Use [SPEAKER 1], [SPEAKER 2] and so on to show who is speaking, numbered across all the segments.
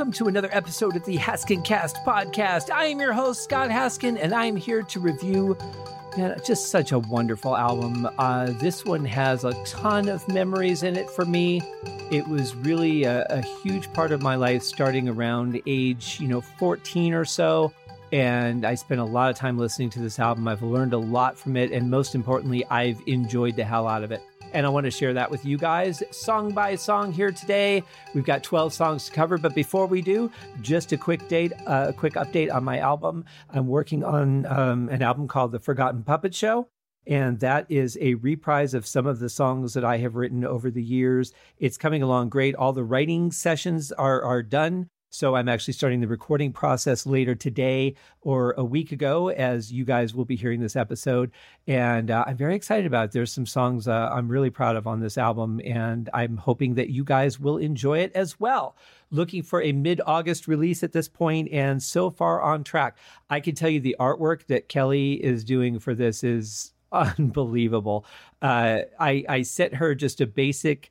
[SPEAKER 1] Welcome to another episode of the Haskin Cast podcast. I am your host, Scott Haskin, and I'm here to review man, just such a wonderful album. Uh, this one has a ton of memories in it for me. It was really a, a huge part of my life starting around age, you know, 14 or so. And I spent a lot of time listening to this album. I've learned a lot from it. And most importantly, I've enjoyed the hell out of it and I want to share that with you guys song by song here today. We've got 12 songs to cover, but before we do, just a quick date, uh, a quick update on my album. I'm working on um, an album called The Forgotten Puppet Show. And that is a reprise of some of the songs that I have written over the years. It's coming along great. All the writing sessions are, are done. So I'm actually starting the recording process later today or a week ago, as you guys will be hearing this episode. And uh, I'm very excited about it. There's some songs uh, I'm really proud of on this album, and I'm hoping that you guys will enjoy it as well. Looking for a mid August release at this point, and so far on track. I can tell you the artwork that Kelly is doing for this is unbelievable. Uh, I, I sent her just a basic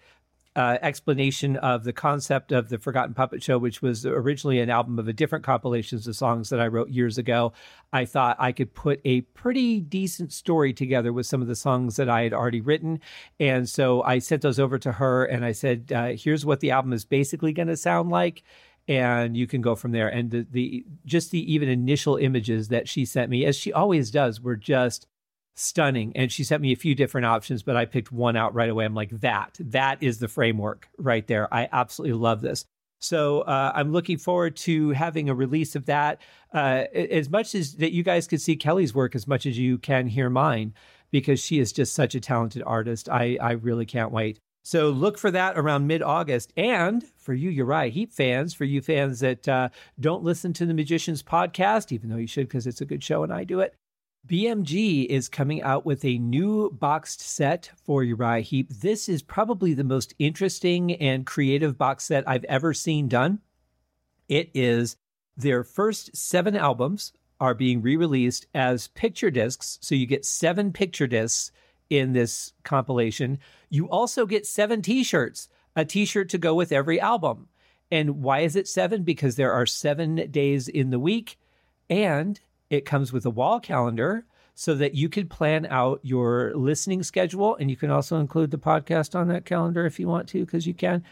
[SPEAKER 1] uh, explanation of the concept of the Forgotten Puppet Show, which was originally an album of a different compilations of songs that I wrote years ago. I thought I could put a pretty decent story together with some of the songs that I had already written. And so I sent those over to her and I said, uh, here's what the album is basically going to sound like and you can go from there. And the, the just the even initial images that she sent me, as she always does, were just stunning. And she sent me a few different options, but I picked one out right away. I'm like, that, that is the framework right there. I absolutely love this. So uh, I'm looking forward to having a release of that. Uh, as much as that you guys can see Kelly's work, as much as you can hear mine, because she is just such a talented artist. I, I really can't wait. So look for that around mid August. And for you Uriah Heep fans, for you fans that uh, don't listen to the Magicians podcast, even though you should because it's a good show and I do it, BMG is coming out with a new boxed set for Uriah Heep. This is probably the most interesting and creative box set I've ever seen done. It is their first seven albums are being re-released as picture discs, so you get seven picture discs in this compilation. You also get seven t-shirts, a t-shirt to go with every album. And why is it seven? Because there are seven days in the week and it comes with a wall calendar so that you can plan out your listening schedule. And you can also include the podcast on that calendar if you want to, because you can.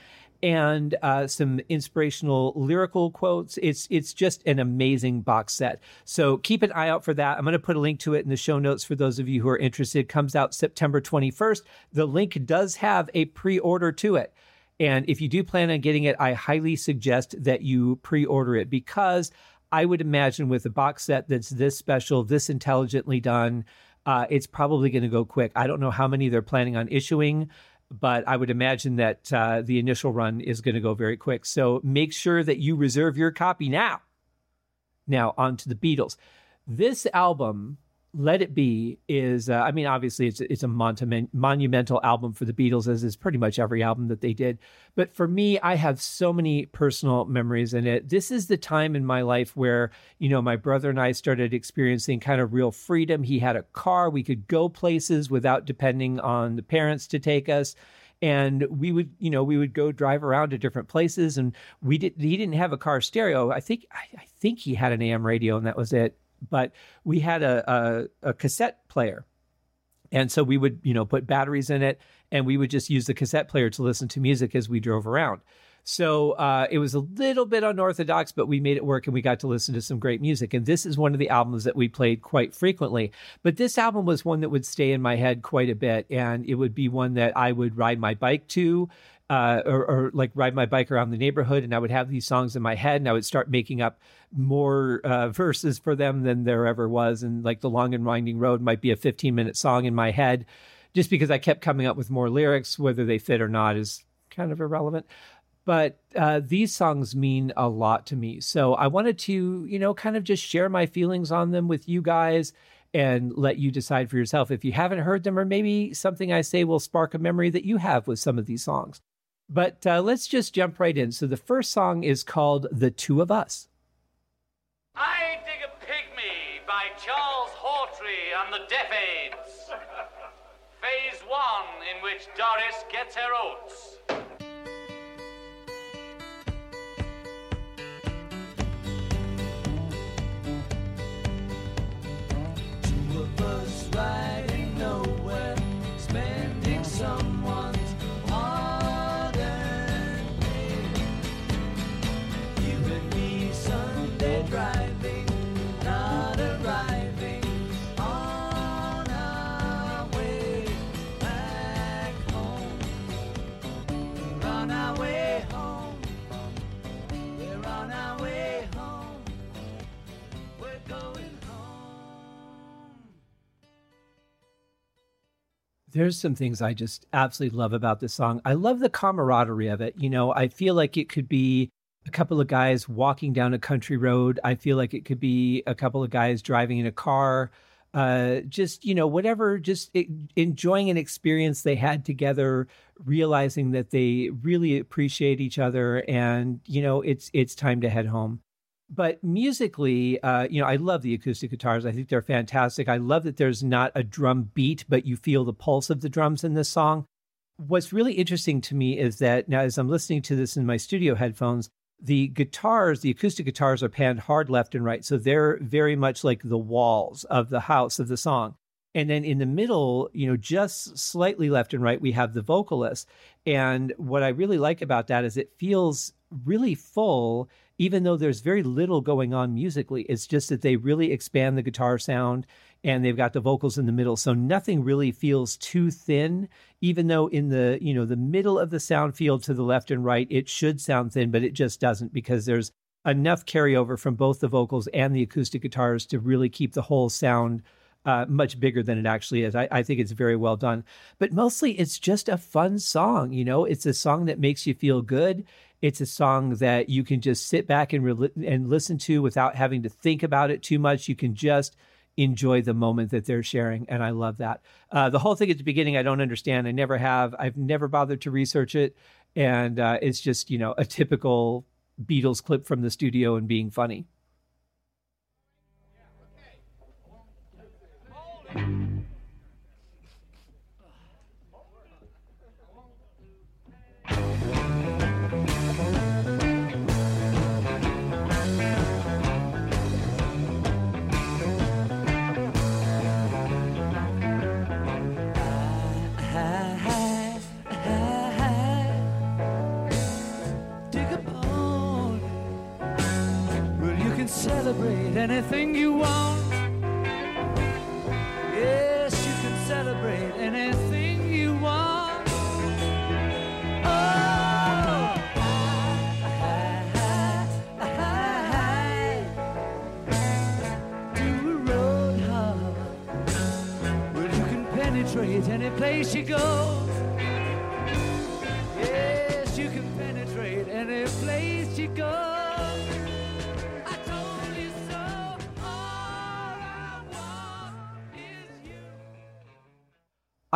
[SPEAKER 1] And uh, some inspirational lyrical quotes. It's it's just an amazing box set. So keep an eye out for that. I'm going to put a link to it in the show notes for those of you who are interested. It comes out September 21st. The link does have a pre-order to it. And if you do plan on getting it, I highly suggest that you pre-order it because I would imagine with a box set that's this special, this intelligently done, uh, it's probably going to go quick. I don't know how many they're planning on issuing, but I would imagine that uh, the initial run is going to go very quick. So make sure that you reserve your copy now. Now, on to the Beatles. This album let It Be is, uh, I mean, obviously it's it's a monument, monumental album for the Beatles, as is pretty much every album that they did. But for me, I have so many personal memories in it. This is the time in my life where, you know, my brother and I started experiencing kind of real freedom. He had a car, we could go places without depending on the parents to take us and we would you know we would go drive around to different places and we did he didn't have a car stereo i think I, I, think he had an am radio and that was it but we had a, a, a cassette player. And so we would, you know, put batteries in it and we would just use the cassette player to listen to music as we drove around. So uh, it was a little bit unorthodox, but we made it work and we got to listen to some great music. And this is one of the albums that we played quite frequently. But this album was one that would stay in my head quite a bit. And it would be one that I would ride my bike to uh, or, or, like ride my bike around the neighborhood and I would have these songs in my head and I would start making up more uh, verses for them than there ever was. And like The Long and Winding Road might be a 15 minute song in my head just because I kept coming up with more lyrics. Whether they fit or not is kind of irrelevant. But uh, these songs mean a lot to me. So I wanted to, you know, kind of just share my feelings on them with you guys and let you decide for yourself if you haven't heard them, or maybe something I say will spark a memory that you have with some of these songs. But uh, let's just jump right in. So the first song is called The Two of Us.
[SPEAKER 2] I Dig a Pygmy by Charles Hawtrey and the Deaf Aids. Phase one, in which Doris gets her oats.
[SPEAKER 1] There's some things I just absolutely love about this song. I love the camaraderie of it. You know, I feel like it could be a couple of guys walking down a country road. I feel like it could be a couple of guys driving in a car. Uh, just you know, whatever, just it, enjoying an experience they had together, realizing that they really appreciate each other, and you know, it's it's time to head home. But musically, uh, you know, I love the acoustic guitars. I think they're fantastic. I love that there's not a drum beat, but you feel the pulse of the drums in this song. What's really interesting to me is that now, as I'm listening to this in my studio headphones, the guitars, the acoustic guitars are panned hard left and right. So they're very much like the walls of the house of the song. And then in the middle, you know, just slightly left and right, we have the vocalist. And what I really like about that is it feels really full, even though there's very little going on musically. It's just that they really expand the guitar sound and they've got the vocals in the middle so nothing really feels too thin even though in the you know the middle of the sound field to the left and right it should sound thin but it just doesn't because there's enough carryover from both the vocals and the acoustic guitars to really keep the whole sound uh, much bigger than it actually is. I, I, think it's very well done. But mostly it's just a fun song. You know, it's a song that makes you feel good. It's a song that you can just sit back and, re- and listen to without having to think about it too much. You can just enjoy the moment that they're sharing. And I love that. Uh, the whole thing at the beginning, I don't understand. I never have. I've never bothered to research it. And uh, it's just, you know, a typical Beatles clip from the studio and being funny.
[SPEAKER 3] Anything you want. Yes, you can celebrate anything you want. Oh, any place you go.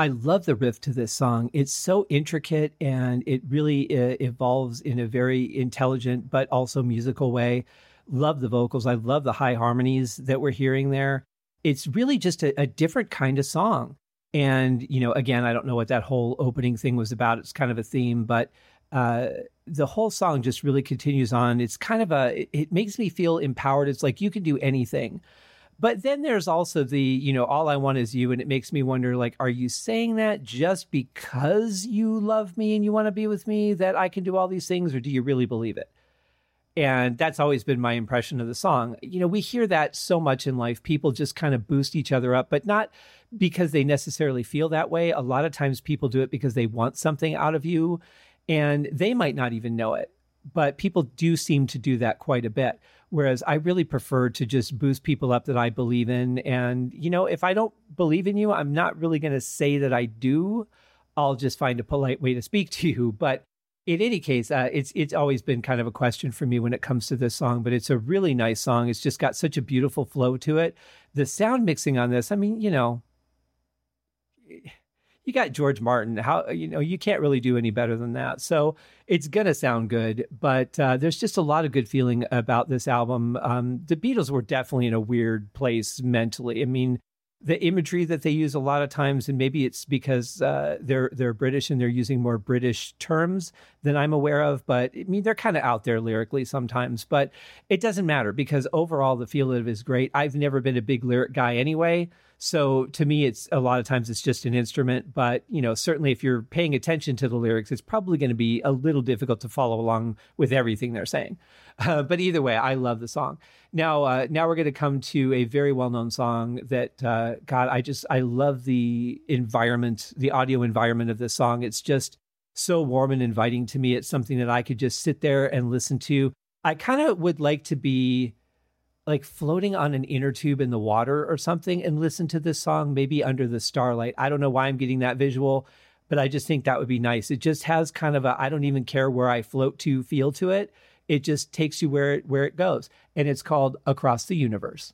[SPEAKER 1] I love the riff to this song. It's so intricate and it really uh, evolves in a very intelligent but also musical way. Love the vocals. I love the high harmonies that we're hearing there. It's really just a, a different kind of song. And, you know, again, I don't know what that whole opening thing was about. It's kind of a theme, but uh, the whole song just really continues on. It's kind of a, it, it makes me feel empowered. It's like you can do anything. But then there's also the, you know, all I want is you. And it makes me wonder, like, are you saying that just because you love me and you want to be with me that I can do all these things, or do you really believe it? And that's always been my impression of the song. You know, we hear that so much in life. People just kind of boost each other up, but not because they necessarily feel that way. A lot of times people do it because they want something out of you and they might not even know it. But people do seem to do that quite a bit. Whereas I really prefer to just boost people up that I believe in. And, you know, if I don't believe in you, I'm not really going to say that I do. I'll just find a polite way to speak to you. But in any case, uh, it's it's always been kind of a question for me when it comes to this song. But it's a really nice song. It's just got such a beautiful flow to it. The sound mixing on this, I mean, you know, you got George Martin. How you know you can't really do any better than that. So it's gonna sound good. But uh, there's just a lot of good feeling about this album. Um, the Beatles were definitely in a weird place mentally. I mean, the imagery that they use a lot of times, and maybe it's because uh, they're they're British and they're using more British terms than I'm aware of. But I mean, they're kind of out there lyrically sometimes. But it doesn't matter because overall the feel of it is great. I've never been a big lyric guy anyway, so to me, it's a lot of times it's just an instrument. But you know, certainly if you're paying attention to the lyrics, it's probably going to be a little difficult to follow along with everything they're saying. Uh, but either way, I love the song. Now, uh, now we're going to come to a very well-known song that uh, God, I just I love the environment, the audio environment of this song. It's just so warm and inviting to me. It's something that I could just sit there and listen to. I kind of would like to be like floating on an inner tube in the water or something and listen to this song, maybe under the starlight. I don't know why I'm getting that visual, but I just think that would be nice. It just has kind of a I don't even care where I float to feel to it. It just takes you where it where it goes. And it's called Across the Universe.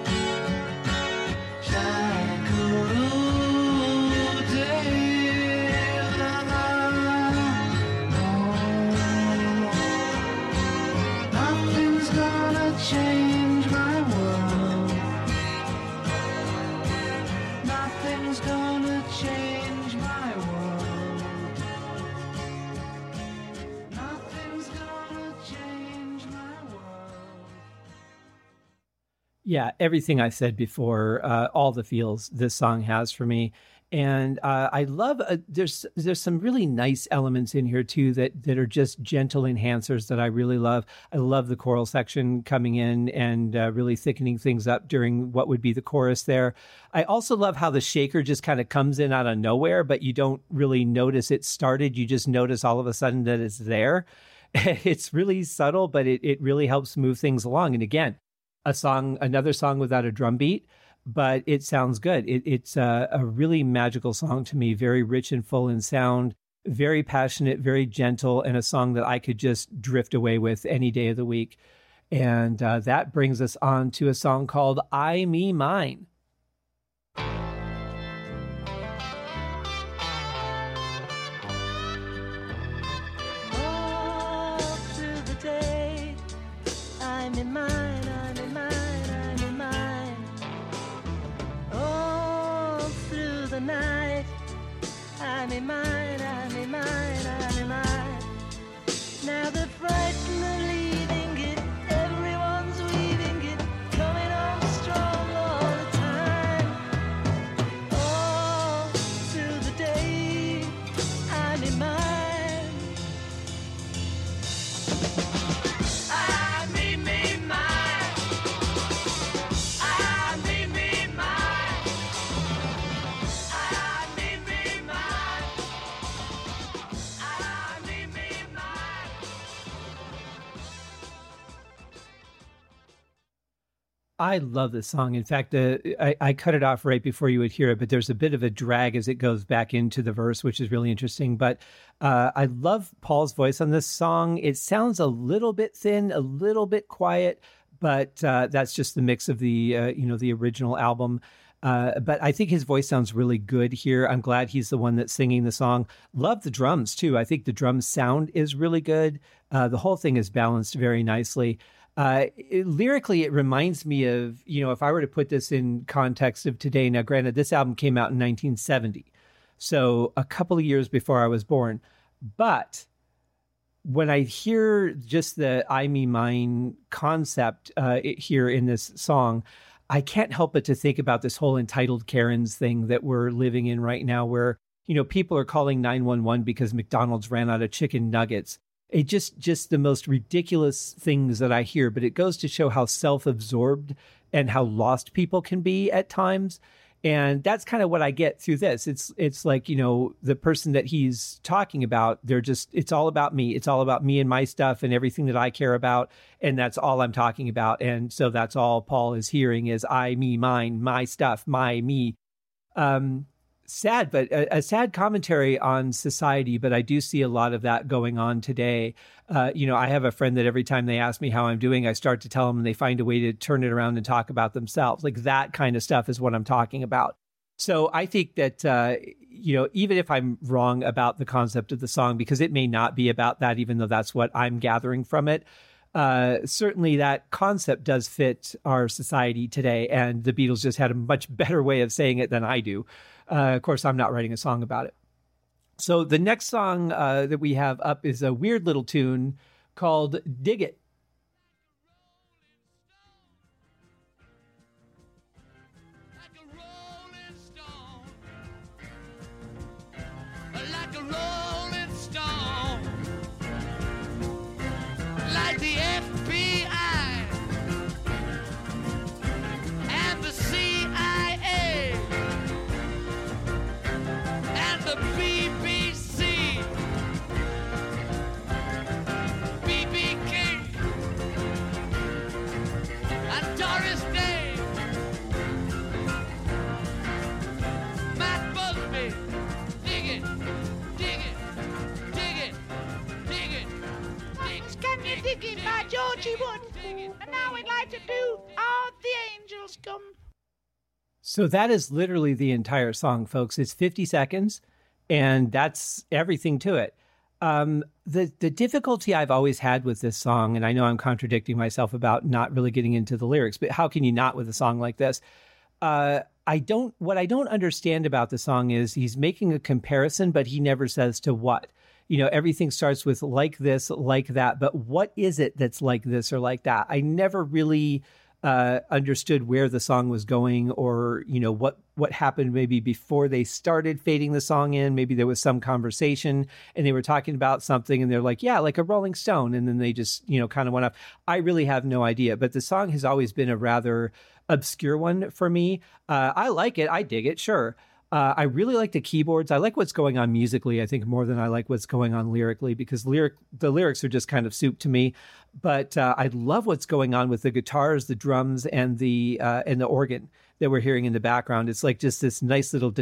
[SPEAKER 1] Yeah, everything I said before, uh, all the feels this song has for me, and uh, I love. Uh, there's there's some really nice elements in here too that that are just gentle enhancers that I really love. I love the choral section coming in and uh, really thickening things up during what would be the chorus there. I also love how the shaker just kind of comes in out of nowhere, but you don't really notice it started. You just notice all of a sudden that it's there. it's really subtle, but it it really helps move things along. And again a song, another song without a drum beat, but it sounds good. It, it's a, a, really magical song to me, very rich and full in sound, very passionate, very gentle, and a song that I could just drift away with any day of the week. And uh, that brings us on to a song called I, Me, Mine.
[SPEAKER 4] I
[SPEAKER 1] love this song. In fact, uh, I, I cut it off right before you would hear it, but there's a bit of a drag as it goes back into the verse, which is really interesting. But uh, I love Paul's voice on this song. It sounds a little bit thin, a little bit quiet, but uh, that's just the mix of the uh, you know the original album. Uh, but I think his voice sounds really good here. I'm glad he's the one that's singing the song. Love the drums too. I think the drum sound is really good. Uh, the whole thing is balanced very nicely. Uh, it- lyrically, it reminds me of, you know, if I were to put this in context of today, now granted, this album came out in 1970, so a couple of years before I was born. But when I hear just the I, me, mine concept uh, it- here in this song, I can't help but to think about this whole entitled Karens thing that we're living in right now, where, you know, people are calling 911 because McDonald's ran out of chicken nuggets it just just the most ridiculous things that I hear, but it goes to show how self-absorbed and how lost people can be at times. And that's kind of what I get through this. It's it's like, you know, the person that he's talking about, they're just it's all about me. It's all about me and my stuff and everything that I care about, and that's all I'm talking about. And so that's all Paul is hearing is I, me, mine, my stuff, my me. Um sad, but a, a, sad commentary on society. But I do see a lot of that going on today. Uh, you know, I have a friend that every time they ask me how I'm doing, I start to tell them and they find a way to turn it around and talk about themselves. Like that kind of stuff is what I'm talking about. So I think that, uh, you know, even if I'm wrong about the concept of the song, because it may not be about that, even though that's what I'm gathering from it. Uh, certainly, that concept does fit our society today, and the Beatles just had a much better way of saying it than I do. Uh, of course, I'm not writing a song about it. So the next song uh, that we have up is a weird little tune called Dig It.
[SPEAKER 5] Angels
[SPEAKER 1] So that is literally the entire song, folks. It's 50 seconds, and that's everything to it. Um, the the difficulty I've always had with this song, and I know I'm contradicting myself about not really getting into the lyrics, but how can you not with a song like this? Uh, I don't. What I don't understand about the song is he's making a comparison, but he never says to what. You know, everything starts with like this, like that, but what is it that's like this or like that? I never really uh, understood where the song was going or you know what what happened maybe before they started fading the song in. Maybe there was some conversation and they were talking about something and they're like yeah like a rolling stone. And then they just you know kind of went off. I really have no idea but the song has always been a rather obscure one for me. Uh, i like it. I dig it. Sure uh, I really like the keyboards. I like what's going on musically. I think more than I like what's going on lyrically because lyric the lyrics are just kind of soup to me. But uh, I love what's going on with the guitars, the drums, and the uh, and the organ that we're hearing in the background. It's like just this nice little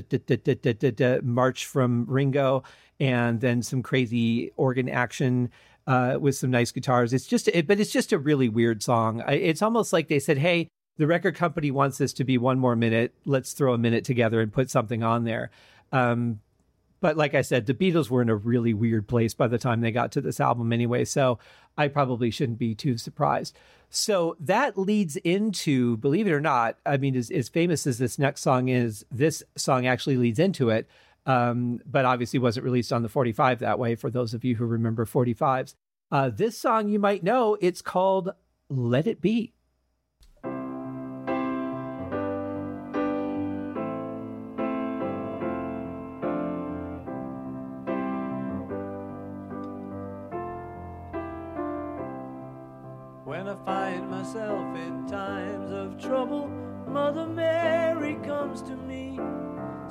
[SPEAKER 1] march from Ringo, and then some crazy organ action. Uh, with some nice guitars, it's just, it, but it's just a really weird song. It's almost like they said, "Hey, the record company wants this to be one more minute. Let's throw a minute together and put something on there. Um, but like I said, the Beatles were in a really weird place by the time they got to this album anyway. So I probably shouldn't be too surprised. So that leads into, believe it or not, I mean, as, as famous as this next song is, this song actually leads into it. Um, but obviously wasn't released on the 45 that way for those of you who remember 45s. Uh, this song you might know, it's called Let It Be.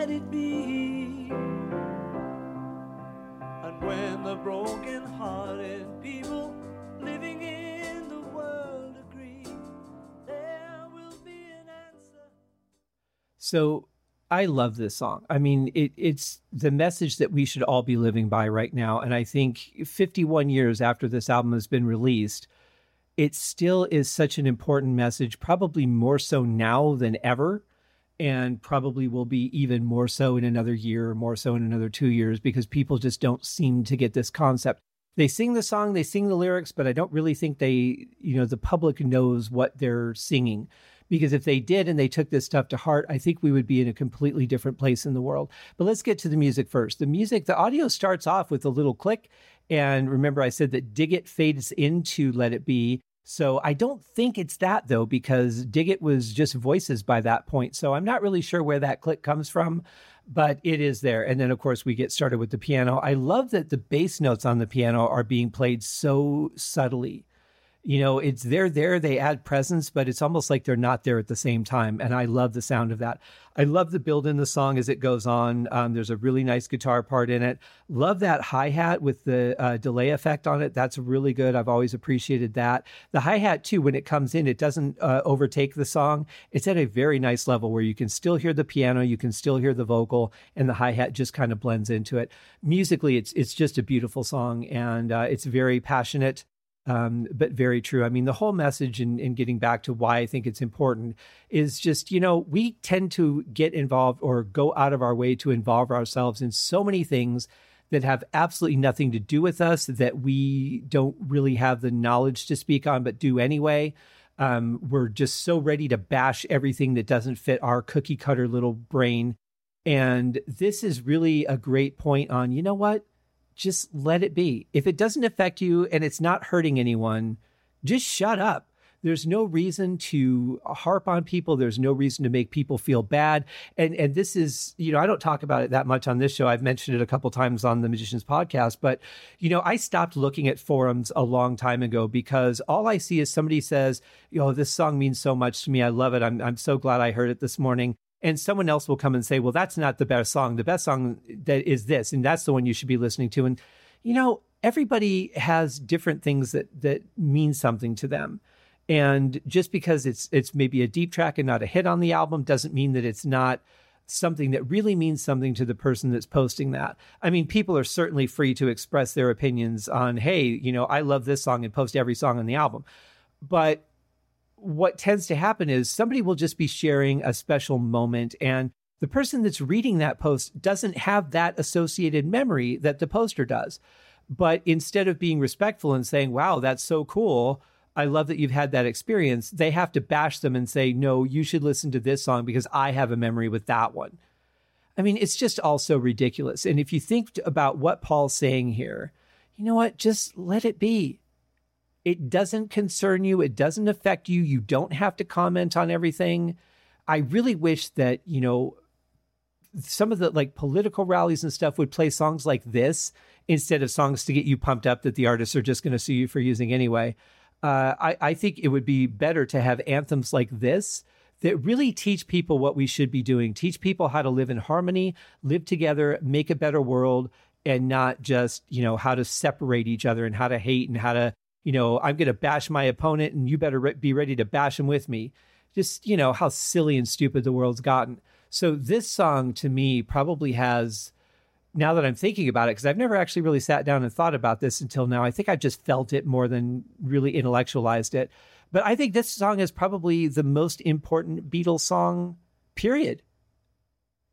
[SPEAKER 3] let it be. And when the broken hearted people living in the world agree, there will be an answer.
[SPEAKER 1] So I love this song. I mean, it, it's the message that we should all be living by right now. And I think 51 years after this album has been released, it still is such an important message, probably more so now than ever. And probably will be even more so in another year or more so in another two years because people just don't seem to get this concept. They sing the song, they sing the lyrics, but I don't really think they, you know, the public knows what they're singing because if they did and they took this stuff to heart, I think we would be in a completely different place in the world. But let's get to the music first. The music, the audio starts off with a little click. And remember, I said that Dig It fades into Let It Be. So I don't think it's that though, because Dig It was just voices by that point. So I'm not really sure where that click comes from, but it is there. And then, of course, we get started with the piano. I love that the bass notes on the piano are being played so subtly you know it's they're there they add presence but it's almost like they're not there at the same time and i love the sound of that. I love the build in the song as it goes on um, there's a really nice guitar part in it. Love that hi-hat with the uh, delay effect on it that's really good i've always appreciated that. The hi-hat too when it comes in it doesn't uh, overtake the song. It's at a very nice level where you can still hear the piano you can still hear the vocal and the hi-hat just kind of blends into it. Musically it's it's just a beautiful song and uh, it's very passionate um, but very true. I mean, the whole message in, in getting back to why I think it's important is just, you know, we tend to get involved or go out of our way to involve ourselves in so many things that have absolutely nothing to do with us that we don't really have the knowledge to speak on, but do anyway. Um, we're just so ready to bash everything that doesn't fit our cookie cutter little brain. And this is really a great point on, you know what? Just let it be. If it doesn't affect you and it's not hurting anyone, just shut up. There's no reason to harp on people. There's no reason to make people feel bad. And and this is, you know, I don't talk about it that much on this show. I've mentioned it a couple times on the Magicians podcast, but you know, I stopped looking at forums a long time ago because all I see is somebody says, "Yo, oh, this song means so much to me. I love it. I'm I'm so glad I heard it this morning." And someone else will come and say, "Well, that's not the best song. The best song that is this, and that's the one you should be listening to." And you know, everybody has different things that that mean something to them. And just because it's it's maybe a deep track and not a hit on the album doesn't mean that it's not something that really means something to the person that's posting that. I mean, people are certainly free to express their opinions on, hey, you know, I love this song and post every song on the album. But what tends to happen is somebody will just be sharing a special moment and the person that's reading that post doesn't have that associated memory that the poster does. But instead of being respectful and saying, wow, that's so cool, I love that you've had that experience. They have to bash them and say, no, you should listen to this song because I have a memory with that one. I mean, it's just all so ridiculous. And if you think about what Paul's saying here, you know what? Just let it be. It doesn't concern you, it doesn't affect you. You don't have to comment on everything. I really wish that, you know, some of the like political rallies and stuff would play songs like this instead of songs to get you pumped up that the artists are just going to sue you for using anyway uh, I, I think it would be better to have anthems like this that really teach people what we should be doing, teach people how to live in harmony, live together, make a better world, and not just, you know, how to separate each other and how to hate and how to, you know, I'm going to bash my opponent and you better re- be ready to bash him with me. Just, you know, how silly and stupid the world's gotten. So this song to me probably has now that I'm thinking about it, because I've never actually really sat down and thought about this until now. I think I've just felt it more than really intellectualized it. But I think this song is probably the most important Beatles song, period.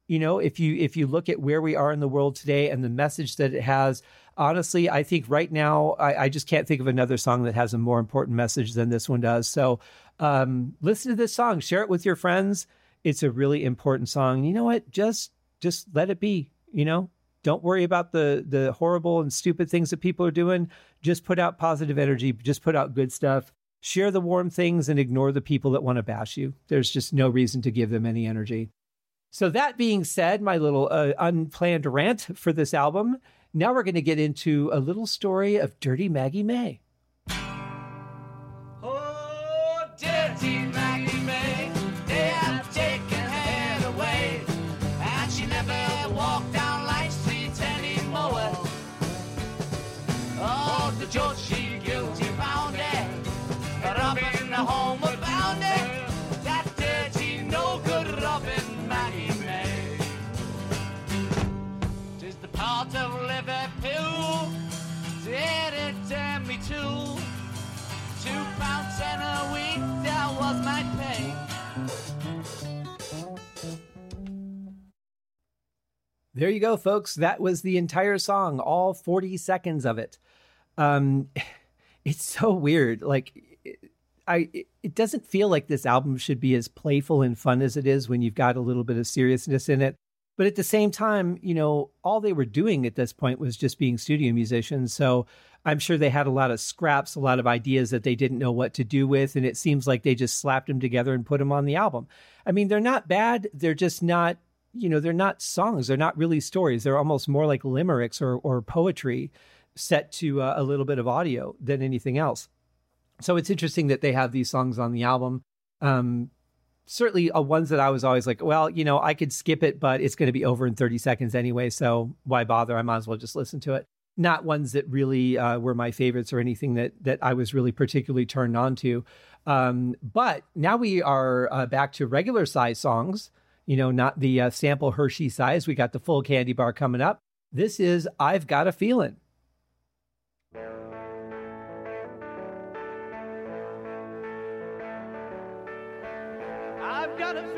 [SPEAKER 1] You know, if you if you look at where we are in the world today and the message that it has, honestly, I think right now I, I just can't think of another song that has a more important message than this one does. So um, listen to this song, share it with your friends. It's a really important song. You know what? Just just let it be. You know, don't worry about the the horrible and stupid things that people are doing. Just put out positive energy. Just put out good stuff. Share the warm things and ignore the people that want to bash you. There's just no reason to give them any energy. So that being said, my little uh, unplanned rant for this album. Now we're going to get into a little story of Dirty Maggie May.
[SPEAKER 6] Part of Liverpool, did it turn me to? Two pounds and a week, that was my pay.
[SPEAKER 1] There you go, folks. That was the entire song, all 40 seconds of it. Um, it's so weird. Like, I it doesn't feel like this album should be as playful and fun as it is when you've got a little bit of seriousness in it. But at the same time, you know, all they were doing at this point was just being studio musicians. So I'm sure they had a lot of scraps, a lot of ideas that they didn't know what to do with. And it seems like they just slapped them together and put them on the album. I mean, they're not bad. They're just not, you know, they're not songs. They're not really stories. They're almost more like limericks or, or poetry set to uh, a little bit of audio than anything else. So it's interesting that they have these songs on the album. Um, certainly uh, ones that I was always like, well, you know, I could skip it, but it's going to be over in 30 seconds anyway. So why bother? I might as well just listen to it. Not ones that really uh, were my favorites or anything that that I was really particularly turned on to. Um, but now we are uh, back to regular size songs. You know, not the uh, sample Hershey size. We got the full candy bar coming up. This is "I've Got a Feeling."
[SPEAKER 7] I've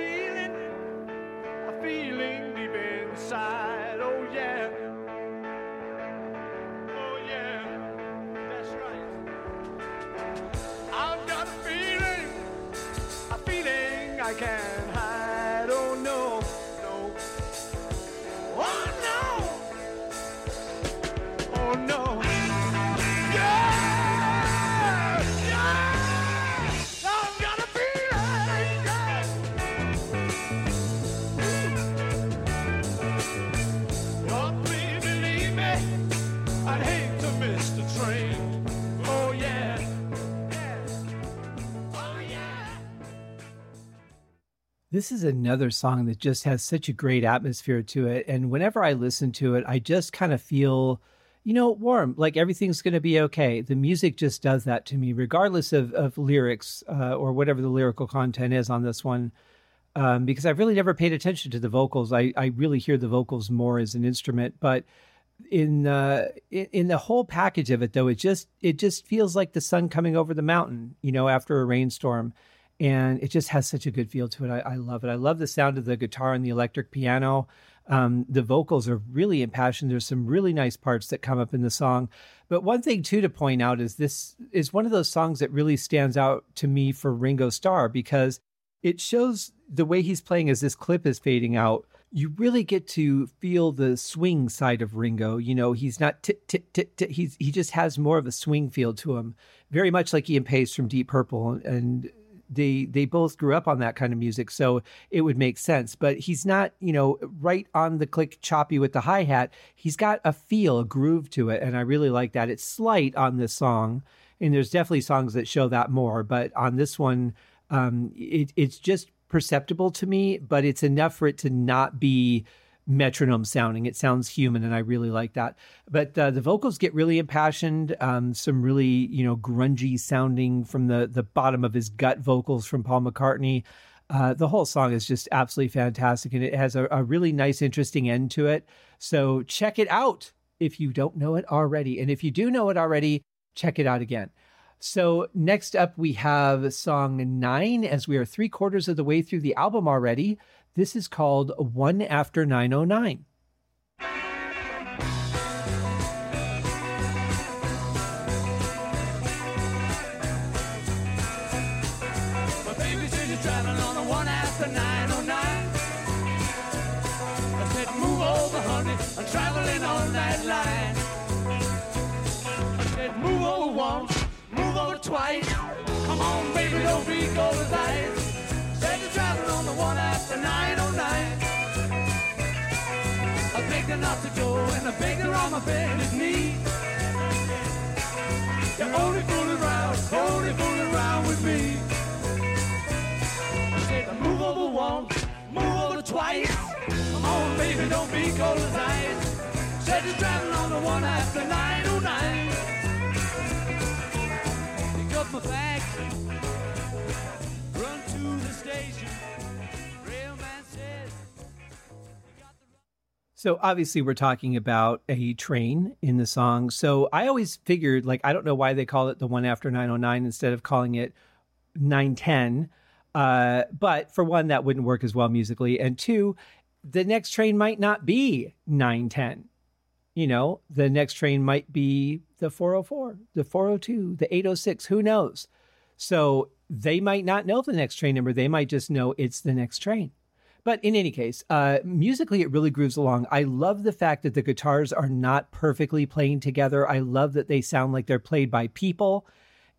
[SPEAKER 1] This is another song that just has such a great atmosphere to it. And whenever I listen to it, I just kind of feel, you know, warm, like everything's going to be okay. The music just does that to me, regardless of, of lyrics uh, or whatever the lyrical content is on this one. Um, because I've really never paid attention to the vocals. I, I really hear the vocals more as an instrument, but in uh in, the whole package of it though it just it just feels like the sun coming over the mountain you know after a rainstorm and it just has such a good feel to it. I, I love it. I love the sound of the guitar and the electric piano. Um, the vocals are really impassioned. There's some really nice parts that come up in the song. But one thing too to point out is this is one of those songs that really stands out to me for ringo starr because it shows the way he's playing as this clip is fading out. You really get to feel the swing side of Ringo. You know, he's not tit tit tit tit. He's he just has more of a swing feel to him, very much like Ian Paice from Deep Purple, and they they both grew up on that kind of music, so it would make sense. But he's not, you know, right on the click choppy with the hi hat. He's got a feel, a groove to it, and I really like that. It's slight on this song, and there's definitely songs that show that more, but on this one, um, it, it's just perceptible to me, but it's enough for it to not be metronome sounding. It sounds human, and I really like that. But uh, the vocals get really impassioned. Um, some really, you know, grungy sounding from the the bottom of his gut vocals from Paul McCartney. Uh, the whole song is just absolutely fantastic, and it has a, a really nice, interesting end to it. So check it out if you don't know it already, and if you do know it already, check it out again. So next up, we have song nine, as we are three quarters of the way through the album already. This is called One After 909.
[SPEAKER 7] My baby said you're traveling on the one after 909. I said, move over, honey. I'm traveling on that line. I said, move over once, move over twice. Come on, baby, don't be after 909. I begged her not to go, and I begged her on my bended knee. You're only fooling around, only fooling around with me. I said, move over once, move over twice. Come on, baby, don't be cold as ice. Said you're driving on the one after 909. Pick up my bag, run to the station.
[SPEAKER 1] So obviously we're talking about a train in the song. So I always figured like I don't know why they call it the one after 909 instead of calling it 910. Uh, but for one, that wouldn't work as well musically, and two, the next train might not be 910. You know, the next train might be the 404, the 402, the 806. Who knows? So they might not know the next train number. They might just know it's the next train. But in any case, uh, musically, it really grooves along. I love the fact that the guitars are not perfectly playing together. I love that they sound like they're played by people,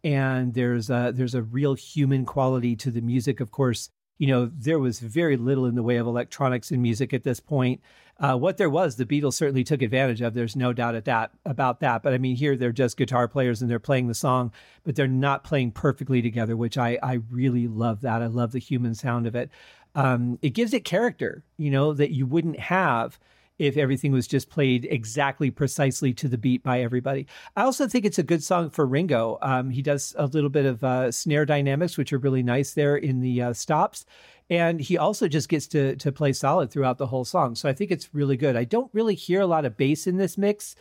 [SPEAKER 1] and there's a, there's a real human quality to the music. Of course, you know there was very little in the way of electronics in music at this point. Uh, what there was, the Beatles certainly took advantage of. There's no doubt at that about that. But I mean, here they're just guitar players and they're playing the song, but they're not playing perfectly together, which I I really love that. I love the human sound of it. Um, it gives it character, you know, that you wouldn't have if everything was just played exactly precisely to the beat by everybody. I also think it's a good song for Ringo. Um, he does a little bit of uh, snare dynamics, which are really nice there in the uh, stops. And he also just gets to to play solid throughout the whole song. So I think it's really good. I don't really hear a lot of bass in this mix.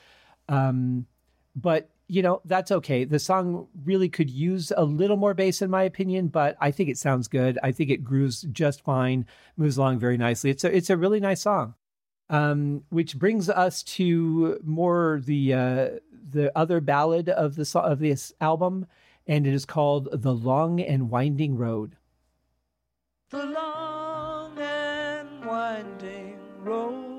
[SPEAKER 1] Um, but you know that's okay. The song really could use a little more bass, in my opinion, but I think it sounds good. I think it grooves just fine, moves along very nicely. It's a it's a really nice song. Um, which brings us to more the uh, the other ballad of the of this album, and it is called "The Long and Winding Road."
[SPEAKER 6] The long and winding road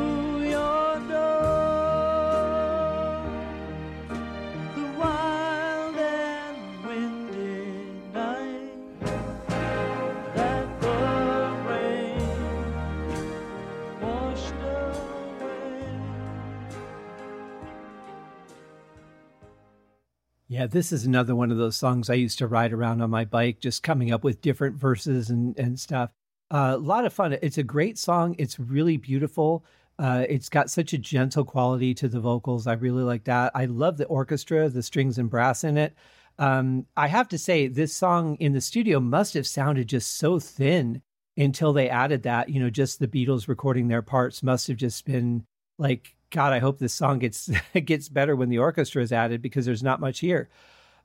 [SPEAKER 1] Yeah, this is another one of those songs I used to ride around on my bike, just coming up with different verses and, and stuff. Uh, a lot of fun. It's a great song. It's really beautiful. Uh, it's got such a gentle quality to the vocals. I really like that. I love the orchestra, the strings and brass in it. Um, I have to say, this song in the studio must have sounded just so thin until they added that. You know, just the Beatles recording their parts must have just been like, God, I hope this song gets gets better when the orchestra is added because there's not much here.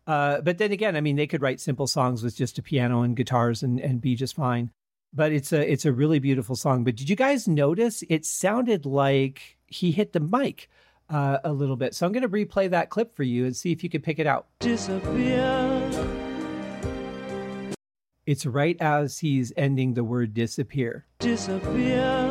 [SPEAKER 1] Uh, but then again, I mean, they could write simple songs with just a piano and guitars and, and be just fine. But it's a it's a really beautiful song. But did you guys notice it sounded like he hit the mic uh, a little bit? So I'm going to replay that clip for you and see if you can pick it out.
[SPEAKER 6] Disappear.
[SPEAKER 1] It's right as he's ending the word disappear.
[SPEAKER 6] Disappear.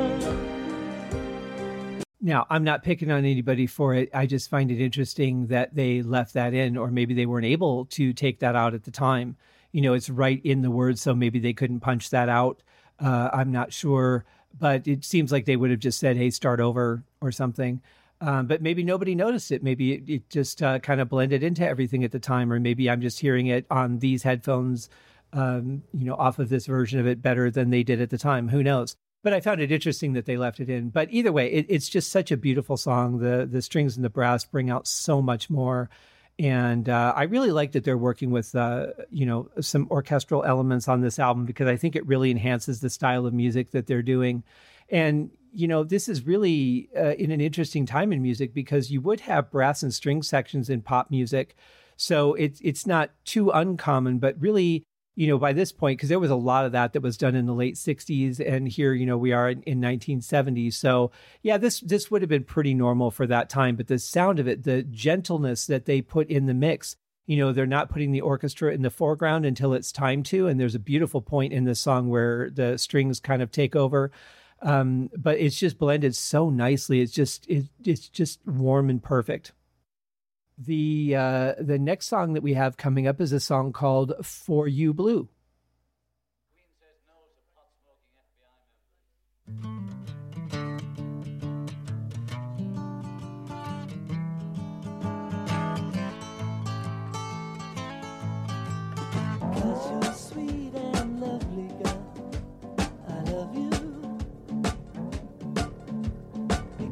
[SPEAKER 1] Now, I'm not picking on anybody for it. I just find it interesting that they left that in, or maybe they weren't able to take that out at the time. You know, it's right in the word, so maybe they couldn't punch that out. Uh, I'm not sure, but it seems like they would have just said, hey, start over or something. Um, but maybe nobody noticed it. Maybe it, it just uh, kind of blended into everything at the time, or maybe I'm just hearing it on these headphones, um, you know, off of this version of it better than they did at the time. Who knows? But I found it interesting that they left it in. But either way, it, it's just such a beautiful song. The the strings and the brass bring out so much more, and uh, I really like that they're working with uh, you know some orchestral elements on this album because I think it really enhances the style of music that they're doing. And you know, this is really uh, in an interesting time in music because you would have brass and string sections in pop music, so it's it's not too uncommon, but really you know, by this point, because there was a lot of that that was done in the late '60s, and here, you know, we are in, in 1970s. So, yeah, this this would have been pretty normal for that time. But the sound of it, the gentleness that they put in the mix, you know, they're not putting the orchestra in the foreground until it's time to. And there's a beautiful point in the song where the strings kind of take over. Um, but it's just blended so nicely. It's just it, it's just warm and perfect. The uh, the next song that we have coming up is a song called "For You Blue."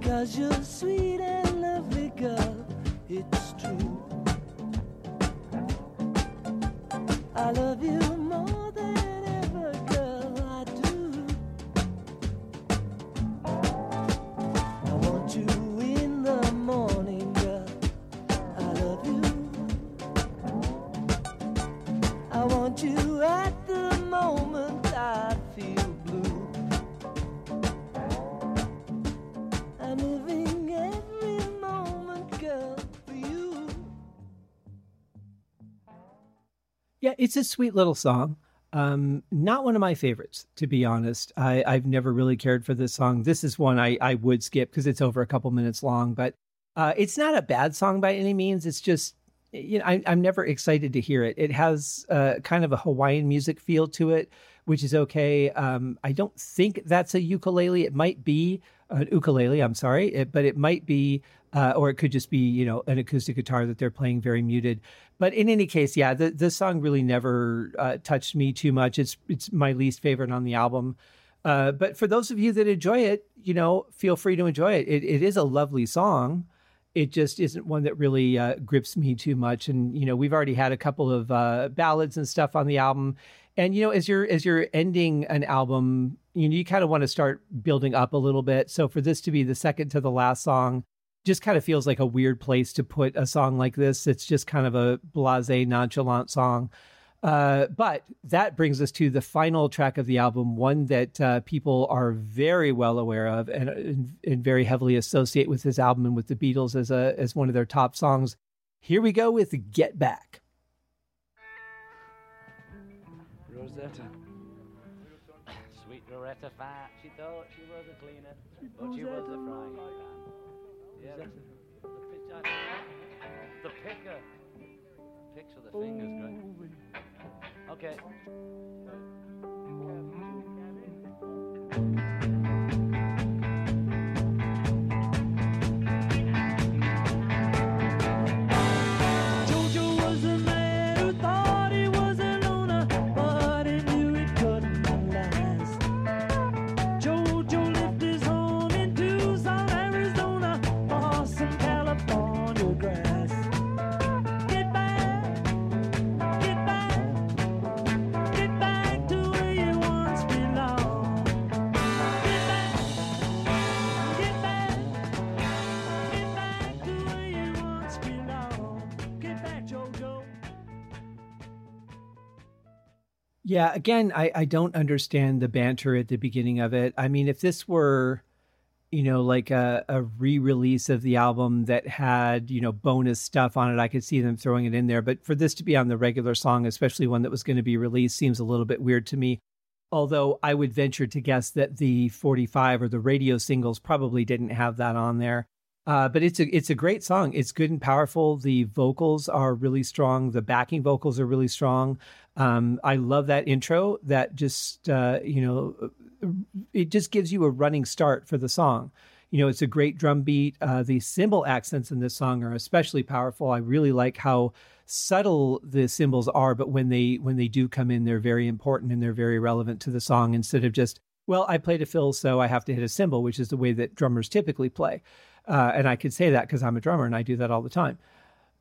[SPEAKER 6] Cause you're sweet and lovely, girl. It's I love you
[SPEAKER 1] it's a sweet little song. Um, not one of my favorites, to be honest. I, I've never really cared for this song. This is one I, I would skip because it's over a couple minutes long, but uh, it's not a bad song by any means. It's just, you know, I, I'm never excited to hear it. It has uh, kind of a Hawaiian music feel to it which is okay. Um, I don't think that's a ukulele. It might be an ukulele. I'm sorry, it, but it might be, uh, or it could just be, you know, an acoustic guitar that they're playing very muted. But in any case, yeah, the the song really never uh, touched me too much. It's it's my least favorite on the album. Uh, but for those of you that enjoy it, you know, feel free to enjoy it. It, it is a lovely song. It just isn't one that really uh, grips me too much. And you know, we've already had a couple of uh, ballads and stuff on the album. And you know, as you're as you're ending an album, you know, you kind of want to start building up a little bit. So for this to be the second to the last song, just kind of feels like a weird place to put a song like this. It's just kind of a blasé, nonchalant song. Uh, but that brings us to the final track of the album, one that uh, people are very well aware of and, and, and very heavily associate with this album and with the Beatles as a as one of their top songs. Here we go with "Get Back."
[SPEAKER 6] Rosetta. Sweet Loretta Fat. She thought she was a cleaner, but she was a frying pan. Yeah, the, the, picker. Picks with the fingers, oh, great. Okay.
[SPEAKER 1] Yeah, again, I, I don't understand the banter at the beginning of it. I mean, if this were, you know, like a, a re release of the album that had, you know, bonus stuff on it, I could see them throwing it in there. But for this to be on the regular song, especially one that was going to be released, seems a little bit weird to me. Although I would venture to guess that the 45 or the radio singles probably didn't have that on there. Uh, but it's a it's a great song. It's good and powerful. The vocals are really strong. The backing vocals are really strong. Um, I love that intro. That just uh, you know, it just gives you a running start for the song. You know, it's a great drum beat. Uh, the cymbal accents in this song are especially powerful. I really like how subtle the cymbals are, but when they when they do come in, they're very important and they're very relevant to the song. Instead of just well, I played a fill, so I have to hit a cymbal, which is the way that drummers typically play. Uh, and I could say that because I'm a drummer and I do that all the time.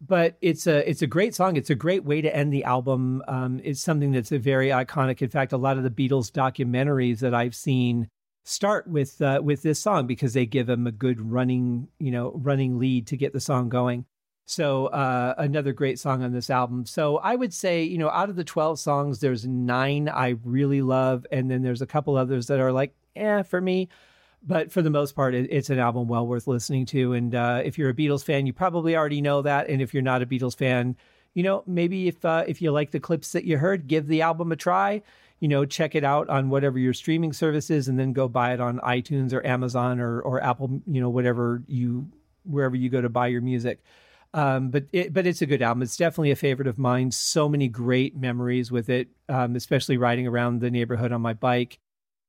[SPEAKER 1] But it's a it's a great song. It's a great way to end the album. Um, it's something that's a very iconic. In fact, a lot of the Beatles documentaries that I've seen start with uh, with this song because they give them a good running you know running lead to get the song going. So uh, another great song on this album. So I would say you know out of the twelve songs, there's nine I really love, and then there's a couple others that are like eh for me but for the most part, it, it's an album well worth listening to. And uh, if you're a Beatles fan, you probably already know that. And if you're not a Beatles fan, you know maybe if uh, if you like the clips that you heard, give the album a try. You know, check it out on whatever your streaming service is, and then go buy it on iTunes or Amazon or or Apple. You know, whatever you wherever you go to buy your music. Um, but it, but it's a good album. It's definitely a favorite of mine. So many great memories with it, um, especially riding around the neighborhood on my bike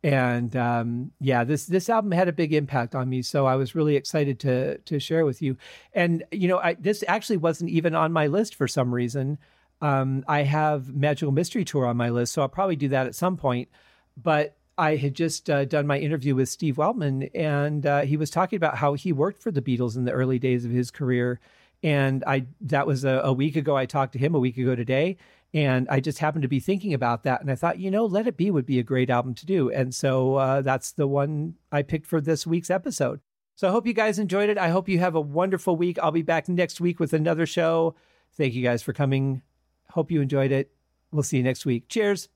[SPEAKER 1] and um, yeah, this this album had a big impact on me, so I was really excited to to share with you. And you know, I, this actually wasn't even on my list for some reason. Um, I have Magical Mystery Tour on my list, so I'll probably do that at some point. But I had just uh, done my interview with Steve Weltman, and uh, he was talking about how he worked for the Beatles in the early days of his career. And I that was a, a week ago. I talked to him a week ago today, and I just happened to be thinking about that. And I thought, you know, Let It Be would be a great album to do. And so uh, that's the one I picked for this week's episode. So I hope you guys enjoyed it. I hope you have a wonderful week. I'll be back next week with another show. Thank you guys for coming. Hope you enjoyed it. We'll see you next week. Cheers.